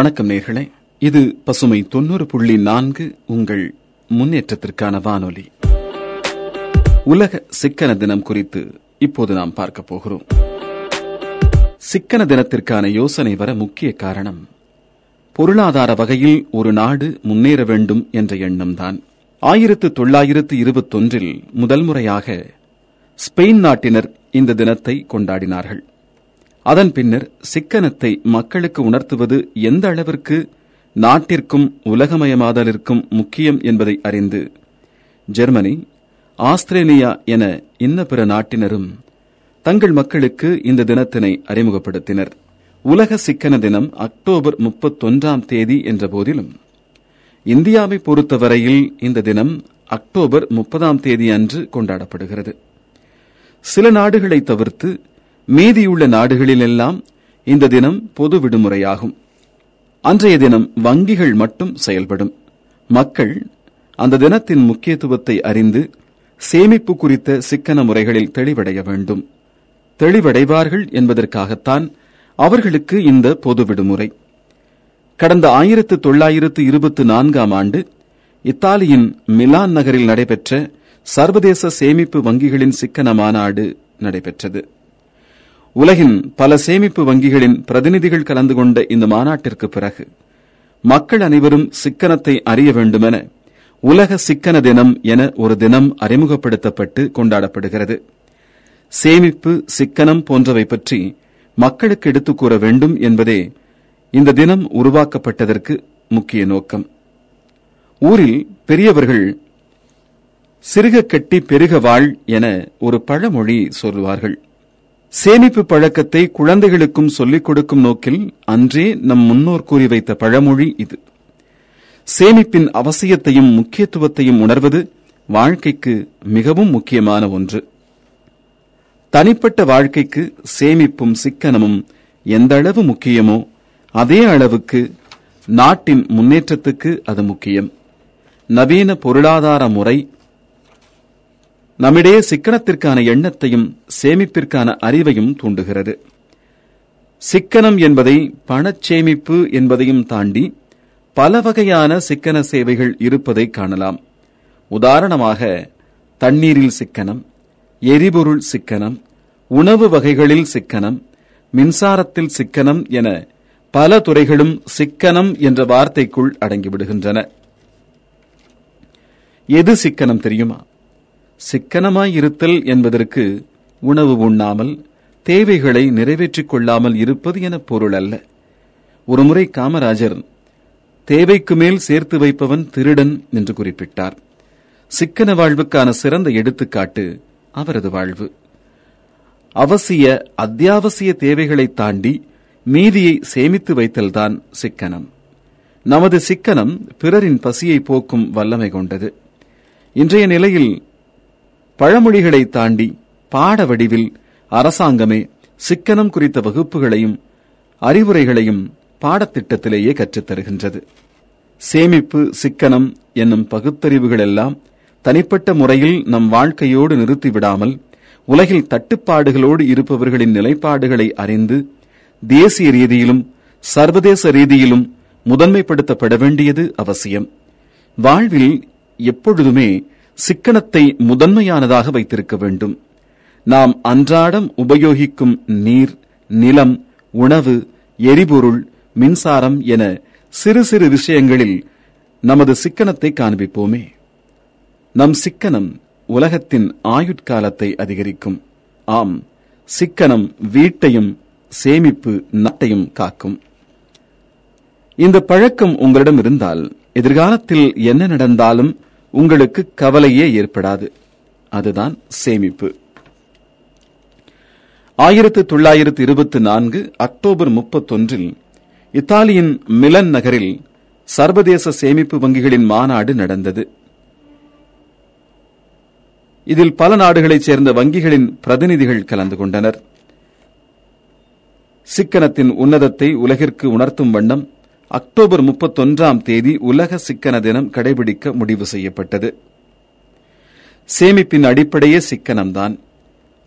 வணக்கம் நேர்களே. இது பசுமை தொண்ணூறு புள்ளி நான்கு உங்கள் முன்னேற்றத்திற்கான வானொலி. உலக சிக்கன தினம் குறித்து இப்போது நாம் பார்க்க போகிறோம். சிக்கன தினத்திற்கான யோசனை வர முக்கிய காரணம் பொருளாதார வகையில் ஒரு நாடு முன்னேற வேண்டும் என்ற எண்ணம்தான். ஆயிரத்து தொள்ளாயிரத்து இருபத்தொன்றில் முதல் முறையாக ஸ்பெயின் நாட்டினர் இந்த தினத்தை கொண்டாடினார்கள். அதன் பின்னர் சிக்கனத்தை மக்களுக்கு உணர்த்துவது எந்த அளவிற்கு நாட்டிற்கும் உலகமயமாதலிற்கும் முக்கியம் என்பதை அறிந்து ஜெர்மனி ஆஸ்திரேலியா என இன்ன பிற நாட்டினரும் தங்கள் மக்களுக்கு இந்த தினத்தினை அறிமுகப்படுத்தினர். உலக சிக்கன தினம் அக்டோபர் முப்பத்தொன்றாம் தேதி என்ற போதிலும் இந்தியாவை பொறுத்தவரையில் இந்த தினம் அக்டோபர் முப்பதாம் தேதி அன்று கொண்டாடப்படுகிறது. சில நாடுகளை தவிர்த்து மீதியுள்ள நாடுகளிலெல்லாம் இந்த தினம் பொது விடுமுறையாகும். அன்றைய தினம் வங்கிகள் மட்டும் செயல்படும். மக்கள் அந்த தினத்தின் முக்கியத்துவத்தை அறிந்து சேமிப்பு குறித்த சிக்கன முறைகளில் தெளிவடைய வேண்டும். தெளிவடைவார்கள் என்பதற்காகத்தான் அவர்களுக்கு இந்த பொது விடுமுறை. கடந்த ஆயிரத்து தொள்ளாயிரத்து இருபத்தி நான்காம் ஆண்டு இத்தாலியின் மிலான் நகரில் நடைபெற்ற சர்வதேச சேமிப்பு வங்கிகளின் சிக்கன மாநாடு நடைபெற்றது. உலகின் பல சேமிப்பு வங்கிகளின் பிரதிநிதிகள் கலந்து கொண்ட இந்த மாநாட்டிற்கு பிறகு மக்கள் அனைவரும் சிக்கனத்தை அறிய வேண்டுமென உலக சிக்கன தினம் என ஒரு தினம் அறிமுகப்படுத்தப்பட்டு கொண்டாடப்படுகிறது. சேமிப்பு சிக்கனம் போன்றவை பற்றி மக்களுக்கு எடுத்துக் கூற வேண்டும் என்பதே இந்த தினம் உருவாக்கப்பட்டதற்கு முக்கிய நோக்கம். ஊரில் பெரியவர்கள் சிறுக கட்டி பெருக வாழ் என ஒரு பழமொழி சொல்வார்கள். சேமிப்பு பழக்கத்தை குழந்தைகளுக்கும் சொல்லிக் கொடுக்கும் நோக்கில் அன்றே நம் முன்னோர் கூறி வைத்த பழமொழி இது. சேமிப்பின் அவசியத்தையும் முக்கியத்துவத்தையும் உணர்வது வாழ்க்கைக்கு மிகவும் முக்கியமான ஒன்று. தனிப்பட்ட வாழ்க்கைக்கு சேமிப்பும் சிக்கனமும் எந்த அளவு முக்கியமோ அதே அளவுக்கு நாட்டின் முன்னேற்றத்துக்கு அது முக்கியம். நவீன பொருளாதார முறை நம்மிடையே சிக்கனத்திற்கான எண்ணத்தையும் சேமிப்பிற்கான அறிவையும் தூண்டுகிறது. சிக்கனம் என்பதை பணச்சேமிப்பு என்பதையும் தாண்டி பல வகையான சிக்கன சேவைகள் இருப்பதை காணலாம். உதாரணமாக தண்ணீரில் சிக்கனம் எரிபொருள் சிக்கனம் உணவு வகைகளில் சிக்கனம் மின்சாரத்தில் சிக்கனம் என பல துறைகளும் சிக்கனம் என்ற வார்த்தைக்குள் அடங்கிவிடுகின்றன. எது சிக்கனம் தெரியுமா? சிக்கனமாயிருத்தல் என்பதற்கு உணவு உண்ணாமல் தேவைகளை நிறைவேற்றிக் கொள்ளாமல் இருப்பது என பொருள் அல்ல. ஒருமுறை காமராஜர் தேவைக்கு மேல் சேர்த்து வைப்பவன் திருடன் என்று குறிப்பிட்டார். சிக்கன வாழ்வுக்கான சிறந்த எடுத்துக்காட்டு அவரது வாழ்வு. அவசிய அத்தியாவசிய தேவைகளை தாண்டி மீதியை சேமித்து வைத்தல்தான் சிக்கனம். நமது சிக்கனம் பிறரின் பசியை போக்கும் வல்லமை கொண்டது. இன்றைய நிலையில் பழமொழிகளை தாண்டி பாட வடிவில் அரசாங்கமே சிக்கனம் குறித்த வகுப்புகளையும் அறிவுரைகளையும் பாடத்திட்டத்திலேயே கற்றுத் தருகின்றது. சேமிப்பு சிக்கனம் என்னும் பகுத்தறிவுகள் எல்லாம் தனிப்பட்ட முறையில் நம் வாழ்க்கையோடு நிறுத்திவிடாமல் உலகில் தட்டுப்பாடுகளோடு இருப்பவர்களின் நிலைப்பாடுகளை அறிந்து தேசிய ரீதியிலும் சர்வதேச ரீதியிலும் முதன்மைப்படுத்தப்பட வேண்டியது அவசியம். வாழ்வில் எப்பொழுதுமே சிக்கனத்தை முதன்மையானதாக வைத்திருக்க வேண்டும். நாம் அன்றாடம் உபயோகிக்கும் நீர் நிலம் உணவு எரிபொருள் மின்சாரம் என சிறு சிறு விஷயங்களில் நமது சிக்கனத்தை காண்பிப்போமே. நம் சிக்கனம் உலகத்தின் ஆயுட்காலத்தை அதிகரிக்கும். ஆம் சிக்கனம் வீட்டையும் சேமிப்பு நாட்டையும் காக்கும். இந்த பழக்கம் உங்களிடம் இருந்தால் எதிர்காலத்தில் என்ன நடந்தாலும் உங்களுக்கு கவலையே ஏற்படாது. அதுதான் சேமிப்பு. ஆயிரத்து தொள்ளாயிரத்து இருபத்தி நான்கு அக்டோபர் முப்பத்தொன்றில் இத்தாலியின் மிலன் நகரில் சர்வதேச சேமிப்பு வங்கிகளின் மாநாடு நடந்தது. இதில் பல நாடுகளைச் சேர்ந்த வங்கிகளின் பிரதிநிதிகள் கலந்து கொண்டனர். சிக்கனத்தின் உன்னதத்தை உலகிற்கு உணர்த்தும் வண்ணம் அக்டோபர் முப்பத்தொன்றாம் தேதி உலக சிக்கன தினம் கடைபிடிக்க முடிவு செய்யப்பட்டது. சேமிப்பின் அடிப்படையே சிக்கனம்தான்.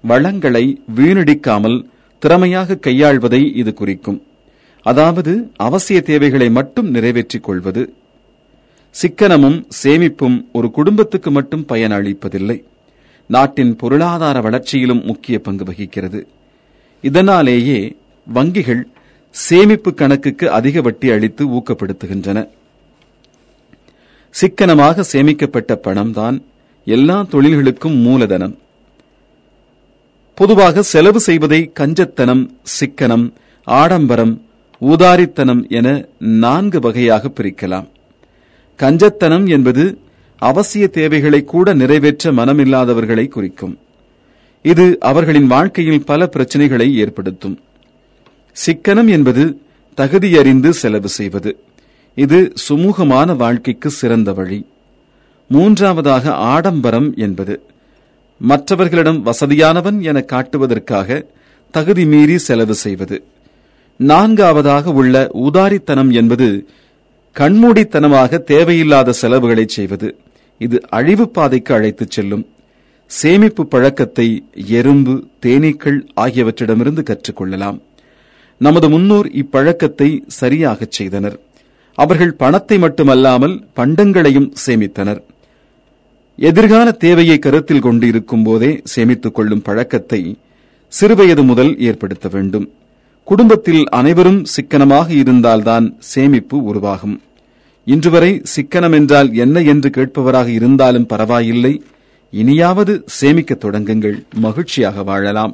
வளங்களை வீணடிக்காமல் திறமையாக கையாள்வதை இது குறிக்கும். அதாவது அவசிய தேவைகளை மட்டும் நிறைவேற்றிக் கொள்வது. சிக்கனமும் சேமிப்பும் ஒரு குடும்பத்துக்கு மட்டும் பயன் அளிப்பதில்லை நாட்டின் பொருளாதார வளர்ச்சியிலும் முக்கிய பங்கு வகிக்கிறது. இதனாலேயே வங்கிகள் சேமிப்பு கணக்குக்கு அதிக வட்டி அளித்து ஊக்கப்படுத்துகின்றன. சிக்கனமாக சேமிக்கப்பட்ட பணம்தான் எல்லா தொழில்களுக்கும் மூலதனம். பொதுவாக செலவு செய்வதை கஞ்சத்தனம் சிக்கனம் ஆடம்பரம் ஊதாரித்தனம் என நான்கு வகையாக பிரிக்கலாம். கஞ்சத்தனம் என்பது அவசிய தேவைகளை கூட நிறைவேற்ற மனமில்லாதவர்களை குறிக்கும். இது அவர்களின் வாழ்க்கையில் பல பிரச்சனைகளை ஏற்படுத்தும். சிக்கனம் என்பது தகுதியறிந்து செலவு செய்வது. இது சுமூகமான வாழ்க்கைக்கு சிறந்த வழி. மூன்றாவதாக ஆடம்பரம் என்பது. மற்றவர்களிடம் வசதியானவன் என காட்டுவதற்காக தகுதி மீறி செலவு செய்வது. நான்காவதாக உள்ள உதாரித்தனம் என்பது கண்மூடித்தனமாக தேவையில்லாத செலவுகளை செய்வது. இது அழிவு பாதைக்கு அழைத்துச் செல்லும். சேமிப்பு பழக்கத்தை எறும்பு தேனீக்கள் ஆகியவற்றிடமிருந்து கற்றுக்கொள்ளலாம். நமது முன்னோர் இப்பழக்கத்தை சரியாகச் செய்தனர். அவர்கள் பணத்தை மட்டுமல்லாமல் பண்டங்களையும் சேமித்தனர். எதிர்கால தேவையை கருத்தில் கொண்டு இருக்கும் போதே சேமித்துக் கொள்ளும் பழக்கத்தை சிறுவயது முதல் ஏற்படுத்த வேண்டும். குடும்பத்தில் அனைவரும் சிக்கனமாக இருந்தால்தான் சேமிப்பு உருவாகும். இன்று வரை சிக்கனம் என்றால் என்ன என்று கேட்பவராக இருந்தாலும் பரவாயில்லை. இனியாவது சேமிக்க தொடங்குங்கள். மகிழ்ச்சியாக வாழலாம்.